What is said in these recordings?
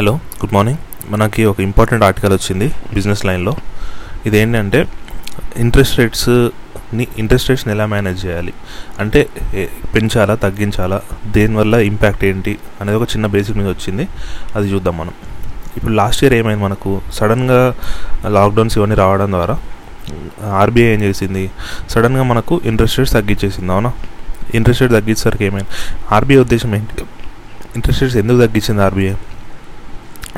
Hello good morning. మనకి ఒక important article వచ్చింది బిజినెస్ లైన్లో. ఇదేంటంటే ఇంట్రెస్ట్ రేట్స్ని ఇంట్రెస్ట్ రేట్స్ని ఎలా మేనేజ్ చేయాలి? అంటే పెంచాలా తగ్గించాలా? దేనివల్ల ఇంపాక్ట్ ఏంటి? అనేది ఒక చిన్న బేసిక్ మీద వచ్చింది. అది చూద్దాం మనం. ఇప్పుడు లాస్ట్ ఇయర్ ఏమైంది మనకు? సడన్గా లాక్డౌన్స్ ఇవన్నీ రావడం ద్వారా ఆర్బీఐ ఏం చేసింది? సడన్గా మనకు ఇంట్రెస్ట్ రేట్స్ తగ్గించేసింది అవునా? ఇంట్రెస్ట్ రేట్ తగ్గించేసరికి ఏమైంది? ఆర్బీఐ ఉద్దేశం ఏంటి? ఇంట్రెస్ట్ రేట్స్ ఎందుకు తగ్గించింది ఆర్బీఐ?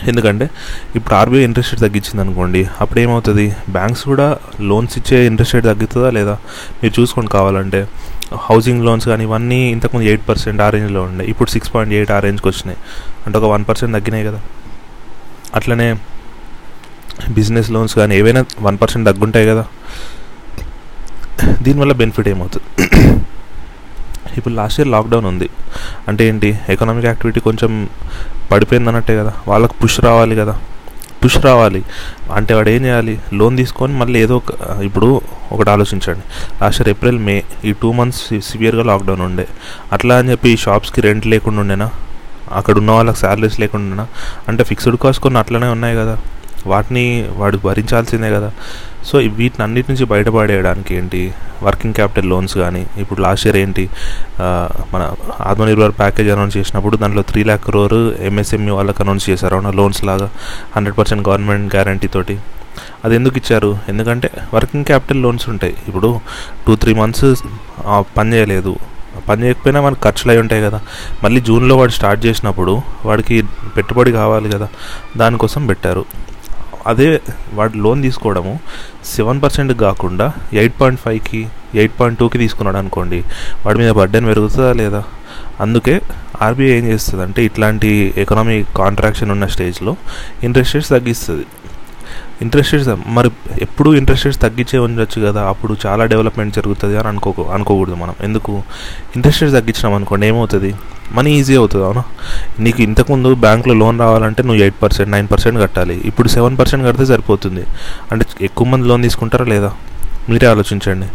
ఎందుకంటే ఇప్పుడు ఆర్బీఐ ఇంట్రెస్ట్ రేట్ తగ్గించింది అనుకోండి అప్పుడు ఏమవుతుంది? బ్యాంక్స్ కూడా లోన్స్ ఇచ్చే ఇంట్రెస్ట్ రేట్ తగ్గుతుందా లేదా? మీరు చూసుకోండి కావాలంటే. హౌసింగ్ లోన్స్ కానీ ఇవన్నీ ఇంతకుముందు ఎయిట్ పర్సెంట్ ఆ రేంజ్లో ఉండే ఇప్పుడు సిక్స్ పాయింట్ ఎయిట్ ఆ రేంజ్కి వచ్చినాయి. అంటే ఒక వన్ పర్సెంట్ తగ్గినాయి కదా. అట్లనే బిజినెస్ లోన్స్ కానీ ఏవైనా వన్ పర్సెంట్ తగ్గుంటాయి కదా. దీనివల్ల బెనిఫిట్ ఏమవుతుంది? ఇప్పుడు లాస్ట్ ఇయర్ లాక్డౌన్ ఉంది. అంటే ఏంటి ఎకనామిక్ యాక్టివిటీ కొంచెం పడిపోయింది అన్నట్టే కదా వాళ్ళకి పుష్ రావాలి కదా. పుష్ రావాలి. అంటే వాడు ఏం చేయాలి? లోన్ తీసుకొని మళ్ళీ ఏదో ఒక ఇప్పుడు ఒకటి ఆలోచించండి. లాస్ట్ ఇయర్ ఏప్రిల్ మే ఈ టూ మంత్స్ సివియర్గా లాక్డౌన్ ఉండే. అట్లా అని చెప్పి ఈ షాప్స్కి రెంట్ లేకుండా ఉండేనా? అక్కడ ఉన్న వాళ్ళకి శాలరీస్ లేకుండా అంటే ఫిక్స్డ్ కాస్ట్ కొన్ని అట్లనే ఉన్నాయి కదా. వాటిని వాడు భరించాల్సిందే కదా. సో వీటిని అన్నిటి నుంచి బయటపడేయడానికి ఏంటి? వర్కింగ్ క్యాపిటల్ లోన్స్ కానీ ఇప్పుడు లాస్ట్ ఇయర్ ఏంటి? మన ఆత్మనిర్భర్ ప్యాకేజ్ అనౌన్స్ చేసినప్పుడు దాంట్లో త్రీ ల్యాక్ క్రోర్ ఎంఎస్ఎంఈ వాళ్ళకి అనౌన్స్ చేశారు. అవునా? లోన్స్ లాగా హండ్రెడ్ పర్సెంట్ గవర్నమెంట్ గ్యారంటీ తోటి. అది ఎందుకు ఇచ్చారు? ఎందుకంటే వర్కింగ్ క్యాపిటల్ లోన్స్ ఉంటాయి. ఇప్పుడు టూ త్రీ మంత్స్ పని చేయలేదు. పని చేయకపోయినా మనకు ఖర్చులు అయి ఉంటాయి కదా. మళ్ళీ జూన్లో వాడు స్టార్ట్ చేసినప్పుడు వాడికి పెట్టుబడి కావాలి కదా. దానికోసం పెట్టారు. అదే వాడు లోన్ తీసుకోవడము సెవెన్ పర్సెంట్ కాకుండా ఎయిట్ పాయింట్ ఫైవ్కి ఎయిట్ పాయింట్ టూకి తీసుకున్నాడు అనుకోండి వాడి మీద బర్డెన్ పెరుగుతుందా లేదా? అందుకే ఆర్బీఐ ఏం చేస్తుంది అంటే ఇట్లాంటి ఎకనామీ కాంట్రాక్షన్ ఉన్న స్టేజ్లో ఇంట్రెస్ట్ రేట్స్ తగ్గిస్తుంది. ఇంట్రెస్ట్ రేట్స్ మరి ఎప్పుడు ఇంట్రెస్ట్ రేట్స్ తగ్గించే ఉండొచ్చు కదా అప్పుడు చాలా డెవలప్మెంట్ జరుగుతుంది అని అనుకో అనుకోకూడదు మనం. ఎందుకు? ఇంట్రెస్ట్ రేట్స్ తగ్గించినాం అనుకోండి ఏమవుతుంది? మనీ ఈజీ అవుతుంది అవునా? నీకు ఇంతకుముందు బ్యాంక్లో లోన్ రావాలంటే నువ్వు ఎయిట్ పర్సెంట్ నైన్ పర్సెంట్ కట్టాలి. ఇప్పుడు సెవెన్ పర్సెంట్ కడితే సరిపోతుంది. అంటే ఎక్కువ మంది లోన్ తీసుకుంటారా లేదా? మీరే ఆలోచించండి.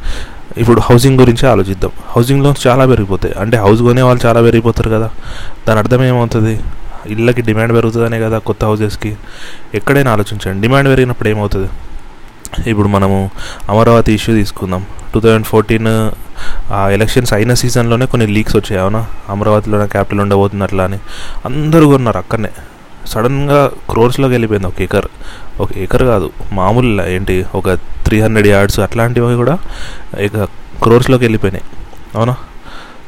ఇప్పుడు హౌసింగ్ గురించి ఆలోచిద్దాం. హౌసింగ్ లోన్స్ చాలా పెరిగిపోతాయి. అంటే హౌస్ కొనే వాళ్ళు చాలా పెరిగిపోతారు కదా. దాని అర్థం ఏమవుతుంది? ఇళ్ళకి డిమాండ్ పెరుగుతుందనే కదా కొత్త హౌసెస్కి ఎక్కడైనా ఆలోచించండి. డిమాండ్ పెరిగినప్పుడు ఏమవుతుంది? ఇప్పుడు మనము అమరావతి ఇష్యూ తీసుకుందాం. టూ థౌజండ్ ఫోర్టీన్ ఆ ఎలక్షన్స్ అయిన సీజన్లోనే కొన్ని లీక్స్ వచ్చాయి అవునా? అమరావతిలోనే క్యాపిటల్ ఉండబోతుంది అట్లా అని. అందరూ కొన్నారు అక్కడనే. సడన్గా క్రోర్స్లోకి వెళ్ళిపోయింది ఒక ఏకర్ ఒక ఏకర్ కాదు మామూలు ఏంటి ఒక త్రీ హండ్రెడ్ యార్డ్స్ అట్లాంటివి కూడా ఇక క్రోర్స్లోకి వెళ్ళిపోయినాయి అవునా?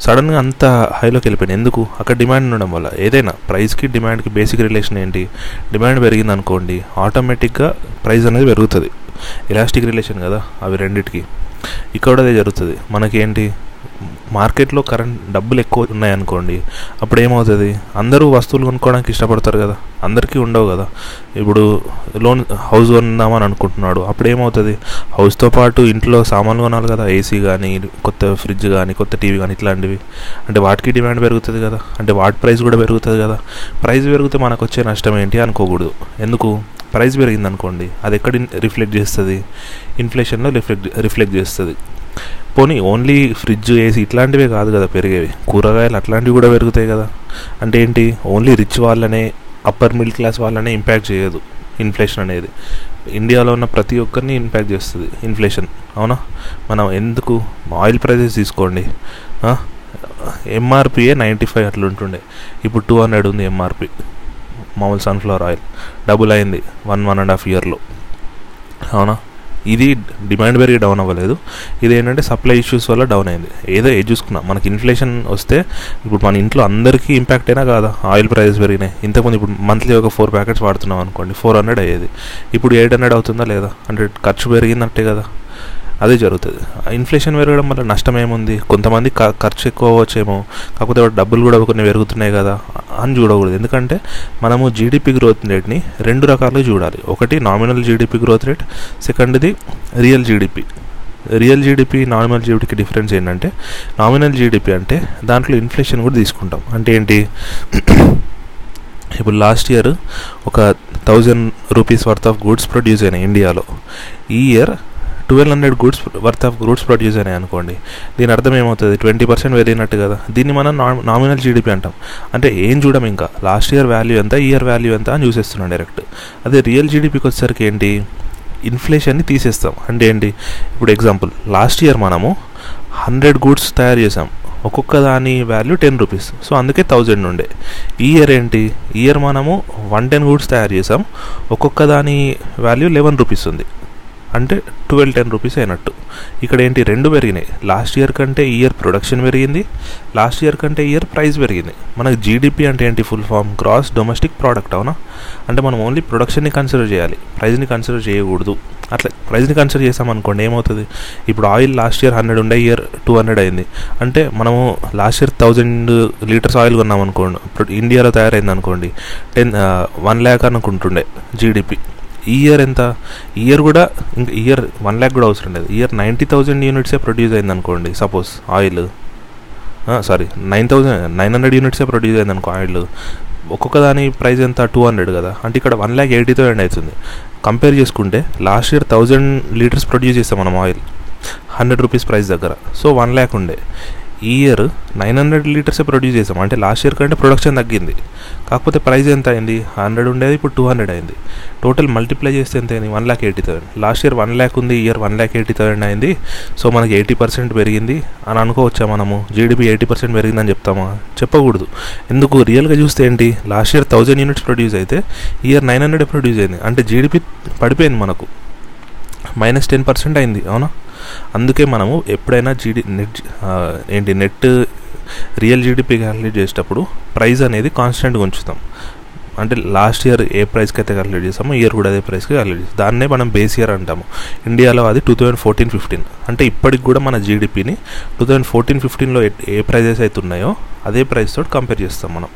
సడన్గా అంత హైలోకి వెళ్ళిపోయినాయి. ఎందుకు? అక్కడ డిమాండ్ ఉండడం వల్ల. ఏదైనా ప్రైస్కి డిమాండ్కి బేసిక్ రిలేషన్ ఏంటి? డిమాండ్ పెరిగింది అనుకోండి ఆటోమేటిక్గా ప్రైస్ అనేది పెరుగుతుంది. ఎలాస్టిక్ రిలేషన్ కదా అవి రెండిటికి. ఇక్కడ అదే జరుగుతుంది. మనకేంటి? మార్కెట్లో కరెంట్ డబ్బులు ఎక్కువ ఉన్నాయనుకోండి అప్పుడు ఏమవుతుంది? అందరూ వస్తువులు కొనుక్కోవడానికి ఇష్టపడతారు కదా. అందరికీ ఉండవు కదా. ఇప్పుడు లోన్ హౌస్ కొందామని అనుకుంటున్నాడు. అప్పుడు ఏమవుతుంది? హౌస్తో పాటు ఇంట్లో సామాన్లు కొనాలి కదా. ఏసీ కానీ కొత్త ఫ్రిడ్జ్ కానీ కొత్త టీవీ కానీ ఇట్లాంటివి. అంటే వాటికి డిమాండ్ పెరుగుతుంది కదా. అంటే వాటి ప్రైస్ కూడా పెరుగుతుంది కదా. ప్రైస్ పెరిగితే మనకు వచ్చే నష్టం ఏంటి అనుకోకూడదు. ఎందుకు? ప్రైస్ పెరిగింది అనుకోండి అది ఎక్కడ రిఫ్లెక్ట్ చేస్తుంది? ఇన్ఫ్లేషన్లో రిఫ్లెక్ట్ రిఫ్లెక్ట్ చేస్తుంది. పోనీ ఓన్లీ ఫ్రిడ్జ్ ఏసీ ఇట్లాంటివే కాదు కదా పెరిగేవి. కూరగాయలు అట్లాంటివి కూడా పెరుగుతాయి కదా. అంటే ఏంటి? ఓన్లీ రిచ్ వాళ్ళనే అప్పర్ మిడిల్ క్లాస్ వాళ్ళనే ఇంపాక్ట్ చేయదు ఇన్ఫ్లేషన్ అనేది. ఇండియాలో ఉన్న ప్రతి ఒక్కరిని ఇంపాక్ట్ చేస్తుంది ఇన్ఫ్లేషన్. అవునా? మనం ఎందుకు? ఆయిల్ ప్రైజెస్ తీసుకోండి. ఎంఆర్పిఏ నైంటీ ఫైవ్ అట్లా ఉంటుండే. ఇప్పుడు టూ హండ్రెడ్ ఉంది ఎంఆర్పి మామూలు సన్ఫ్లవర్ ఆయిల్. డబుల్ అయింది వన్ వన్ అండ్ హాఫ్ ఇయర్లో. అవునా? ఇది డిమాండ్ పెరిగి డౌన్ అవ్వలేదు. ఇది ఏంటంటే సప్లై ఇష్యూస్ వల్ల డౌన్ అయింది. ఏదో ఏ చూసుకున్నా. మనకి ఇన్ఫ్లేషన్ వస్తే ఇప్పుడు మన ఇంట్లో అందరికీ ఇంపాక్ట్ అయినా కాదా? ఆయిల్ ప్రైస్ పెరిగినాయి. ఇంతకుముందు ఇప్పుడు మంత్లీ ఒక ఫోర్ ప్యాకెట్స్ వాడుతున్నాం అనుకోండి. ఫోర్ హండ్రెడ్ అయ్యేది. ఇప్పుడు ఎయిట్ హండ్రెడ్ అవుతుందా లేదా? అంటే ఖర్చు పెరిగిందంటే కదా. అదే జరుగుతుంది. ఇన్ఫ్లేషన్ పెరగడం వల్ల నష్టం ఏముంది కొంతమంది ఖర్చు ఎక్కువ అవ్వచ్చేమో కాకపోతే డబ్బులు కూడా కొన్ని పెరుగుతున్నాయి కదా అని చూడకూడదు. ఎందుకంటే మనము జీడిపి గ్రోత్ రేట్ని రెండు రకాలుగా చూడాలి. ఒకటి నామినల్ జీడిపి గ్రోత్ రేట్ సెకండ్ది real GDP real GDP nominal జీడిపికి difference ఏంటంటే నామినల్ జీడిపి అంటే దాంట్లో ఇన్ఫ్లేషన్ కూడా తీసుకుంటాం. అంటే ఏంటి? ఇప్పుడు లాస్ట్ ఇయర్ ఒక thousand rupees worth of goods produce అయినాయి ఇండియాలో. ఈ year twelve hundred goods worth of goods produce అయినాయి అనుకోండి. దీని అర్థం ఏమవుతుంది? ట్వంటీ పర్సెంట్ పెరిగినట్టు కదా. దీన్ని మనం నామినల్ జీడిపి అంటాం. అంటే ఏం చూడం ఇంకా? లాస్ట్ ఇయర్ వాల్యూ ఎంత ఇయర్ వాల్యూ ఎంత అని చూసేస్తున్నాం డైరెక్ట్ అదే రియల్ జీడిపికి వచ్చేసరికి ఏంటి? ఇన్ఫ్లేషన్ని తీసేస్తాం. అంటే ఏంటి? ఇప్పుడు ఎగ్జాంపుల్ లాస్ట్ ఇయర్ మనము హండ్రెడ్ గూడ్స్ తయారు చేసాం ఒక్కొక్క దాని వాల్యూ టెన్ రూపీస్ సో అందుకే థౌజండ్ ఉండే. ఈ ఇయర్ ఏంటి? ఈ ఇయర్ మనము వన్ టెన్ గూడ్స్ తయారు చేసాం ఒక్కొక్క దాని వాల్యూ లెవెన్ రూపీస్ ఉంది. అంటే ట్వెల్వ్ టెన్ రూపీస్ అయినట్టు. ఇక్కడ ఏంటి రెండు పెరిగినాయి. లాస్ట్ ఇయర్ కంటే ఇయర్ ప్రొడక్షన్ పెరిగింది. లాస్ట్ ఇయర్ కంటే ఇయర్ ప్రైస్ పెరిగింది. మనకు జీడిపి అంటే ఏంటి full form? Gross domestic product అవునా? అంటే మనం ఓన్లీ ప్రొడక్షన్ని కన్సిడర్ చేయాలి. ప్రైస్ని కన్సిడర్ చేయకూడదు. అట్లా ప్రైస్ని కన్సిడర్ చేసామనుకోండి ఏమవుతుంది? ఇప్పుడు ఆయిల్ లాస్ట్ ఇయర్ హండ్రెడ్ ఉండే ఇయర్ టూ హండ్రెడ్ అయింది. అంటే మనము last year thousand litres oil కొన్నాం అనుకోండి ఇండియాలో తయారైంది అనుకోండి టెన్ వన్ ల్యాక్ అనుకుంటుండే జీడిపి ఈ ఇయర్ ఎంత? ఇయర్ కూడా ఇంకా ఇయర్ వన్ ల్యాక్ కూడా అవసరం లేదు. ఇయర్ నైంటీ థౌజండ్ యూనిట్సే ప్రొడ్యూస్ అయింది అనుకోండి suppose oil. Sorry nine thousand nine hundred యూనిట్సే produce అయింది అనుకో ఆయిల్. ఒక్కొక్క దాని ప్రైస్ ఎంత? టూ హండ్రెడ్ కదా. అంటే ఇక్కడ వన్ ల్యాక్ ఎయిటీ థౌసండ్ అవుతుంది. కంపేర్ చేసుకుంటే last year thousand litres produce చేస్తాం మనం ఆయిల్. హండ్రెడ్ రూపీస్ ప్రైస్ దగ్గర. సో వన్ ల్యాక్ ఉండే. ఈ ఇయర్ నైన్ హండ్రెడ్ లీటర్సే ప్రొడ్యూస్ చేసాం. అంటే లాస్ట్ ఇయర్ కంటే ప్రొడక్షన్ తగ్గింది. కాకపోతే ప్రైస్ ఎంత అయింది? హండ్రెడ్ ఉండేది ఇప్పుడు టూ హండ్రెడ్ అయింది. టోటల్ మల్టిప్లై చేస్తే ఎంత అయింది? One lakh eighty thousand last year one lakh ఉంది year one lakh eighty thousand అయింది. సో మనకి ఎయిటీ పర్సెంట్ పెరిగింది. అని అనుకోవచ్చా మనము? జీడిపి ఎయిటీ పర్సెంట్ పెరిగిందని చెప్తామా? చెప్పకూడదు. ఎందుకు? రియల్గా చూస్తే ఏంటి? Last year thousand units produce అయితే ఇయర్ నైన్ హండ్రెడ్ ప్రొడ్యూస్ అయింది? అంటే జీడిపి పడిపోయింది మనకు. మైనస్ టెన్ పర్సెంట్ అయింది అవునా? అందుకే మనము ఎప్పుడైనా జీడి నెట్ ఏంటి నెట్ రియల్ జీడిపి క్యాలిక్యులేట్ చేసేటప్పుడు ప్రైస్ అనేది కాన్స్టెంట్గా ఉంచుతాం. అంటే లాస్ట్ ఇయర్ ఏ ప్రైస్కి అయితే క్యాలిక్యులేట్ చేస్తామో ఇయర్ కూడా అదే ప్రైస్కి క్యాలిక్యులేట్ చేస్తాం. దాన్నే మనం బేస్ ఇయర్ అంటాము. ఇండియాలో అది టూ థౌజండ్ ఫోర్టీన్ ఫిఫ్టీన్ అంటే ఇప్పటికి కూడా మన జీడిపిని టూ థౌజండ్ ఫోర్టీన్ ఫిఫ్టీన్లో ఏ ప్రైజెస్ అయితే ఉన్నాయో అదే ప్రైస్ తోటి కంపేర్ చేస్తాం మనం.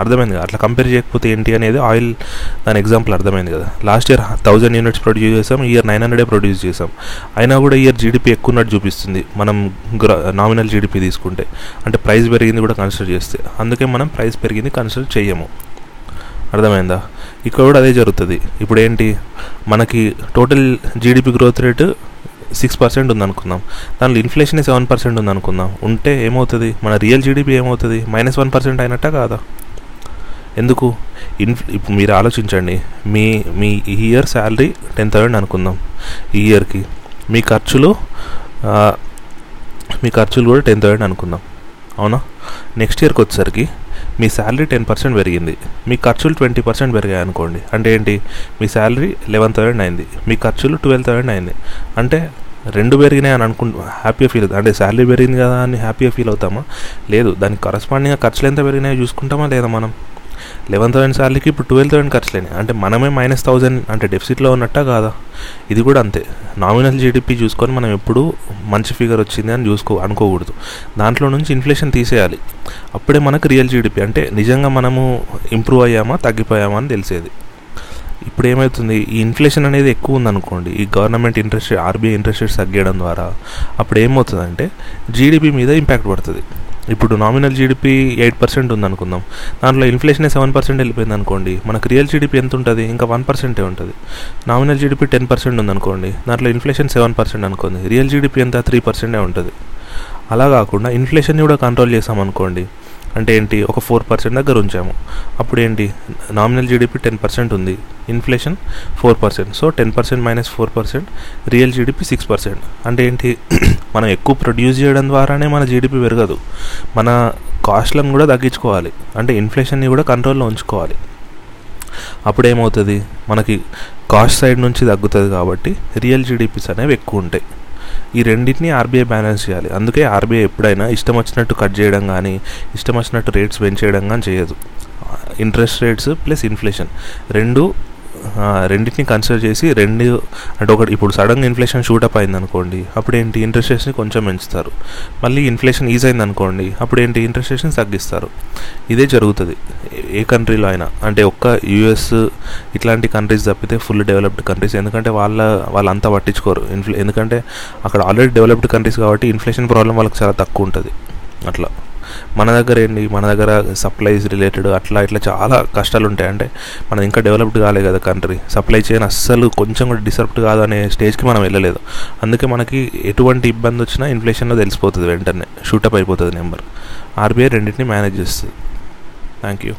అర్థమైంది కదా. అట్లా కంపేర్ చేయకపోతే ఏంటి అనేది ఆయిల్ దాని ఎగ్జాంపుల్ అర్థమైంది కదా. Last year thousand units produce చేసాం ఇయర్ నైన్ హండ్రెడే ప్రొడ్యూస్ చేసాం. అయినా కూడా ఇయర్ జీడిపి ఎక్కువ ఉన్నట్టు చూపిస్తుంది. మనం గ్రా నామినల్ జీడిపి తీసుకుంటే. అంటే ప్రైస్ పెరిగింది కూడా కన్సిడర్ చేస్తే. అందుకే మనం ప్రైస్ పెరిగింది కన్సిడర్ చేయము. అర్థమైందా? ఇక్కడ కూడా అదే జరుగుతుంది. ఇప్పుడు ఏంటి? మనకి total GDP growth rate six percent ఉందనుకుందాం. దానిలో ఇన్ఫ్లేషన్ సెవెన్ పర్సెంట్ ఉందనుకుందాం. ఉంటే ఏమవుతుంది? మన రియల్ జీడిపి ఏమవుతుంది? మైనస్ వన్ పర్సెంట్ అయినట్టా కాదా? ఎందుకు? ఇన్ ఇప్పుడు మీరు ఆలోచించండి. మీ మీ ఇయర్ శాలరీ టెన్ థౌసండ్ అనుకుందాం. ఈ ఇయర్కి. మీ ఖర్చులు మీ ఖర్చులు కూడా టెన్ థౌసండ్ అనుకుందాం. అవునా? నెక్స్ట్ ఇయర్కి వచ్చేసరికి మీ శాలరీ టెన్ పర్సెంట్ పెరిగింది. మీ ఖర్చులు ట్వంటీ పర్సెంట్ పెరిగాయి అనుకోండి. అంటే ఏంటి? మీ శాలరీ లెవెన్ థౌసండ్ అయింది. మీ ఖర్చులు ట్వెల్వ్ థౌసండ్ అయింది. అంటే రెండు పెరిగినాయి అని అనుకుంటా హ్యాపీగా ఫీల్ అవుతాం. అంటే శాలరీ పెరిగింది కదా అని హ్యాపీగా ఫీల్ అవుతామా? లేదు. దానికి కరస్పాండింగ్గా ఖర్చులు ఎంత పెరిగినాయో చూసుకుంటామా లేదా మనం? లెవెన్ థౌసండ్ సార్లకి ఇప్పుడు ట్వెల్వ్ థౌసండ్ ఖర్చులేని అంటే మనమే మైనస్ థౌసండ్ అంటే డెఫిసిట్లో ఉన్నట్టా కాదా? ఇది కూడా అంతే. నామినల్ జీడిపి చూసుకొని మనం ఎప్పుడు మంచి ఫిగర్ వచ్చింది అని చూసుకో అనుకోకూడదు. దాంట్లో నుంచి ఇన్ఫ్లేషన్ తీసేయాలి. అప్పుడే మనకు రియల్ జీడిపి అంటే నిజంగా మనము ఇంప్రూవ్ అయ్యామా తగ్గిపోయామా అని తెలిసేది. ఇప్పుడు ఏమవుతుంది ఈ ఇన్ఫ్లేషన్ అనేది ఎక్కువ ఉందనుకోండి ఈ government interest RBI interest rates తగ్గడం ద్వారా అప్పుడు ఏమవుతుందంటే జీడిపి మీద ఇంపాక్ట్ పడుతుంది. ఇప్పుడు నామినల్ జీడిపి ఎయిట్ పర్సెంట్ ఉందనుకుందాం. దాంట్లో ఇన్ఫ్లేషనే సెవెన్ పర్సెంట్ వెళ్ళిపోయింది అనుకోండి మనకు రియల్ జీడిపి ఎంత ఉంటుంది ఇంకా వన్ పర్సెంటే ఉంటుంది. నామినల్ జీడిపి టెన్ పర్సెంట్ ఉందనుకోండి. దాంట్లో ఇన్ఫ్లేషన్ సెవెన్ పర్సెంట్ అనుకోండి. రియల్ జీడిపి ఎంత త్రీ పర్సెంటే ఉంటుంది. అలా కాకుండా ఇన్ఫ్లేషన్ని కూడా కంట్రోల్ చేసామనుకోండి అంటే ఏంటి ఒక ఫోర్ పర్సెంట్ దగ్గర ఉంచాము. అప్పుడు ఏంటి నామినల్ జీడిపి టెన్ పర్సెంట్ ఉంది. Inflation four percent. So ten percent minus four percent real GDP six percent. అంటే ఏంటి మనం ఎక్కువ ప్రొడ్యూస్ చేయడం ద్వారానే మన జీడిపి పెరగదు. మన కాస్ట్లను కూడా తగ్గించుకోవాలి. అంటే ఇన్ఫ్లేషన్ని కూడా కంట్రోల్లో ఉంచుకోవాలి. అప్పుడు ఏమవుతుంది మనకి కాస్ట్ సైడ్ నుంచి తగ్గుతుంది కాబట్టి రియల్ జీడిపిస్ అనేవి ఎక్కువ ఉంటాయి. ఈ రెండింటిని ఆర్బీఐ బ్యాలెన్స్ చేయాలి. అందుకే ఆర్బీఐ ఎప్పుడైనా ఇష్టం వచ్చినట్టు కట్ చేయడం కానీ ఇష్టం వచ్చినట్టు రేట్స్ పెంచేయడం కానీ చేయదు. Interest rates plus inflation. రెండు రెండింటిని కన్సిడర్ చేసి రెండు అంటే ఒకటి ఇప్పుడు సడన్గా ఇన్ఫ్లేషన్ షూటప్ అయింది అనుకోండి అప్పుడు ఏంటి? ఇంట్రెస్ట్ రేట్స్ని కొంచెం పెంచుతారు. మళ్ళీ ఇన్ఫ్లేషన్ ఈజ్ అయింది అనుకోండి అప్పుడు ఏంటి? ఇంట్రెస్ట్ రేట్స్ని తగ్గిస్తారు. ఇదే జరుగుతుంది. ఏ కంట్రీలో అయినా అంటే ఒక్క యుఎస్ ఇట్లాంటి కంట్రీస్ తప్పితే ఫుల్ డెవలప్డ్ కంట్రీస్ ఎందుకంటే వాళ్ళ వాళ్ళంతా పట్టించుకోరు. ఇన్ఫ్లే ఎందుకంటే అక్కడ ఆల్రెడీ డెవలప్డ్ కంట్రీస్ కాబట్టి ఇన్ఫ్లేషన్ ప్రాబ్లం వాళ్ళకి చాలా తక్కువ ఉంటుంది. అట్లా. మన దగ్గర ఏంటి? మన దగ్గర సప్లైస్ రిలేటెడ్ అట్లా ఇట్లా చాలా కష్టాలు ఉంటాయి అంటే మనం ఇంకా డెవలప్డ్ కాలే కదా కంట్రీ సప్లై చైన్ అస్సలు కొంచెం కూడా డిసర్ప్ట్ కాదు అనే స్టేజ్కి మనం వెళ్ళలేదు. అందుకే మనకి ఎటువంటి ఇబ్బంది వచ్చినా ఇన్ఫ్లేషన్లో తెలిసిపోతుంది వెంటనే. షూటప్ అయిపోతుంది నెంబర్ ఆర్బీఐ రెండింటిని మేనేజ్ చేస్తుంది. Thank you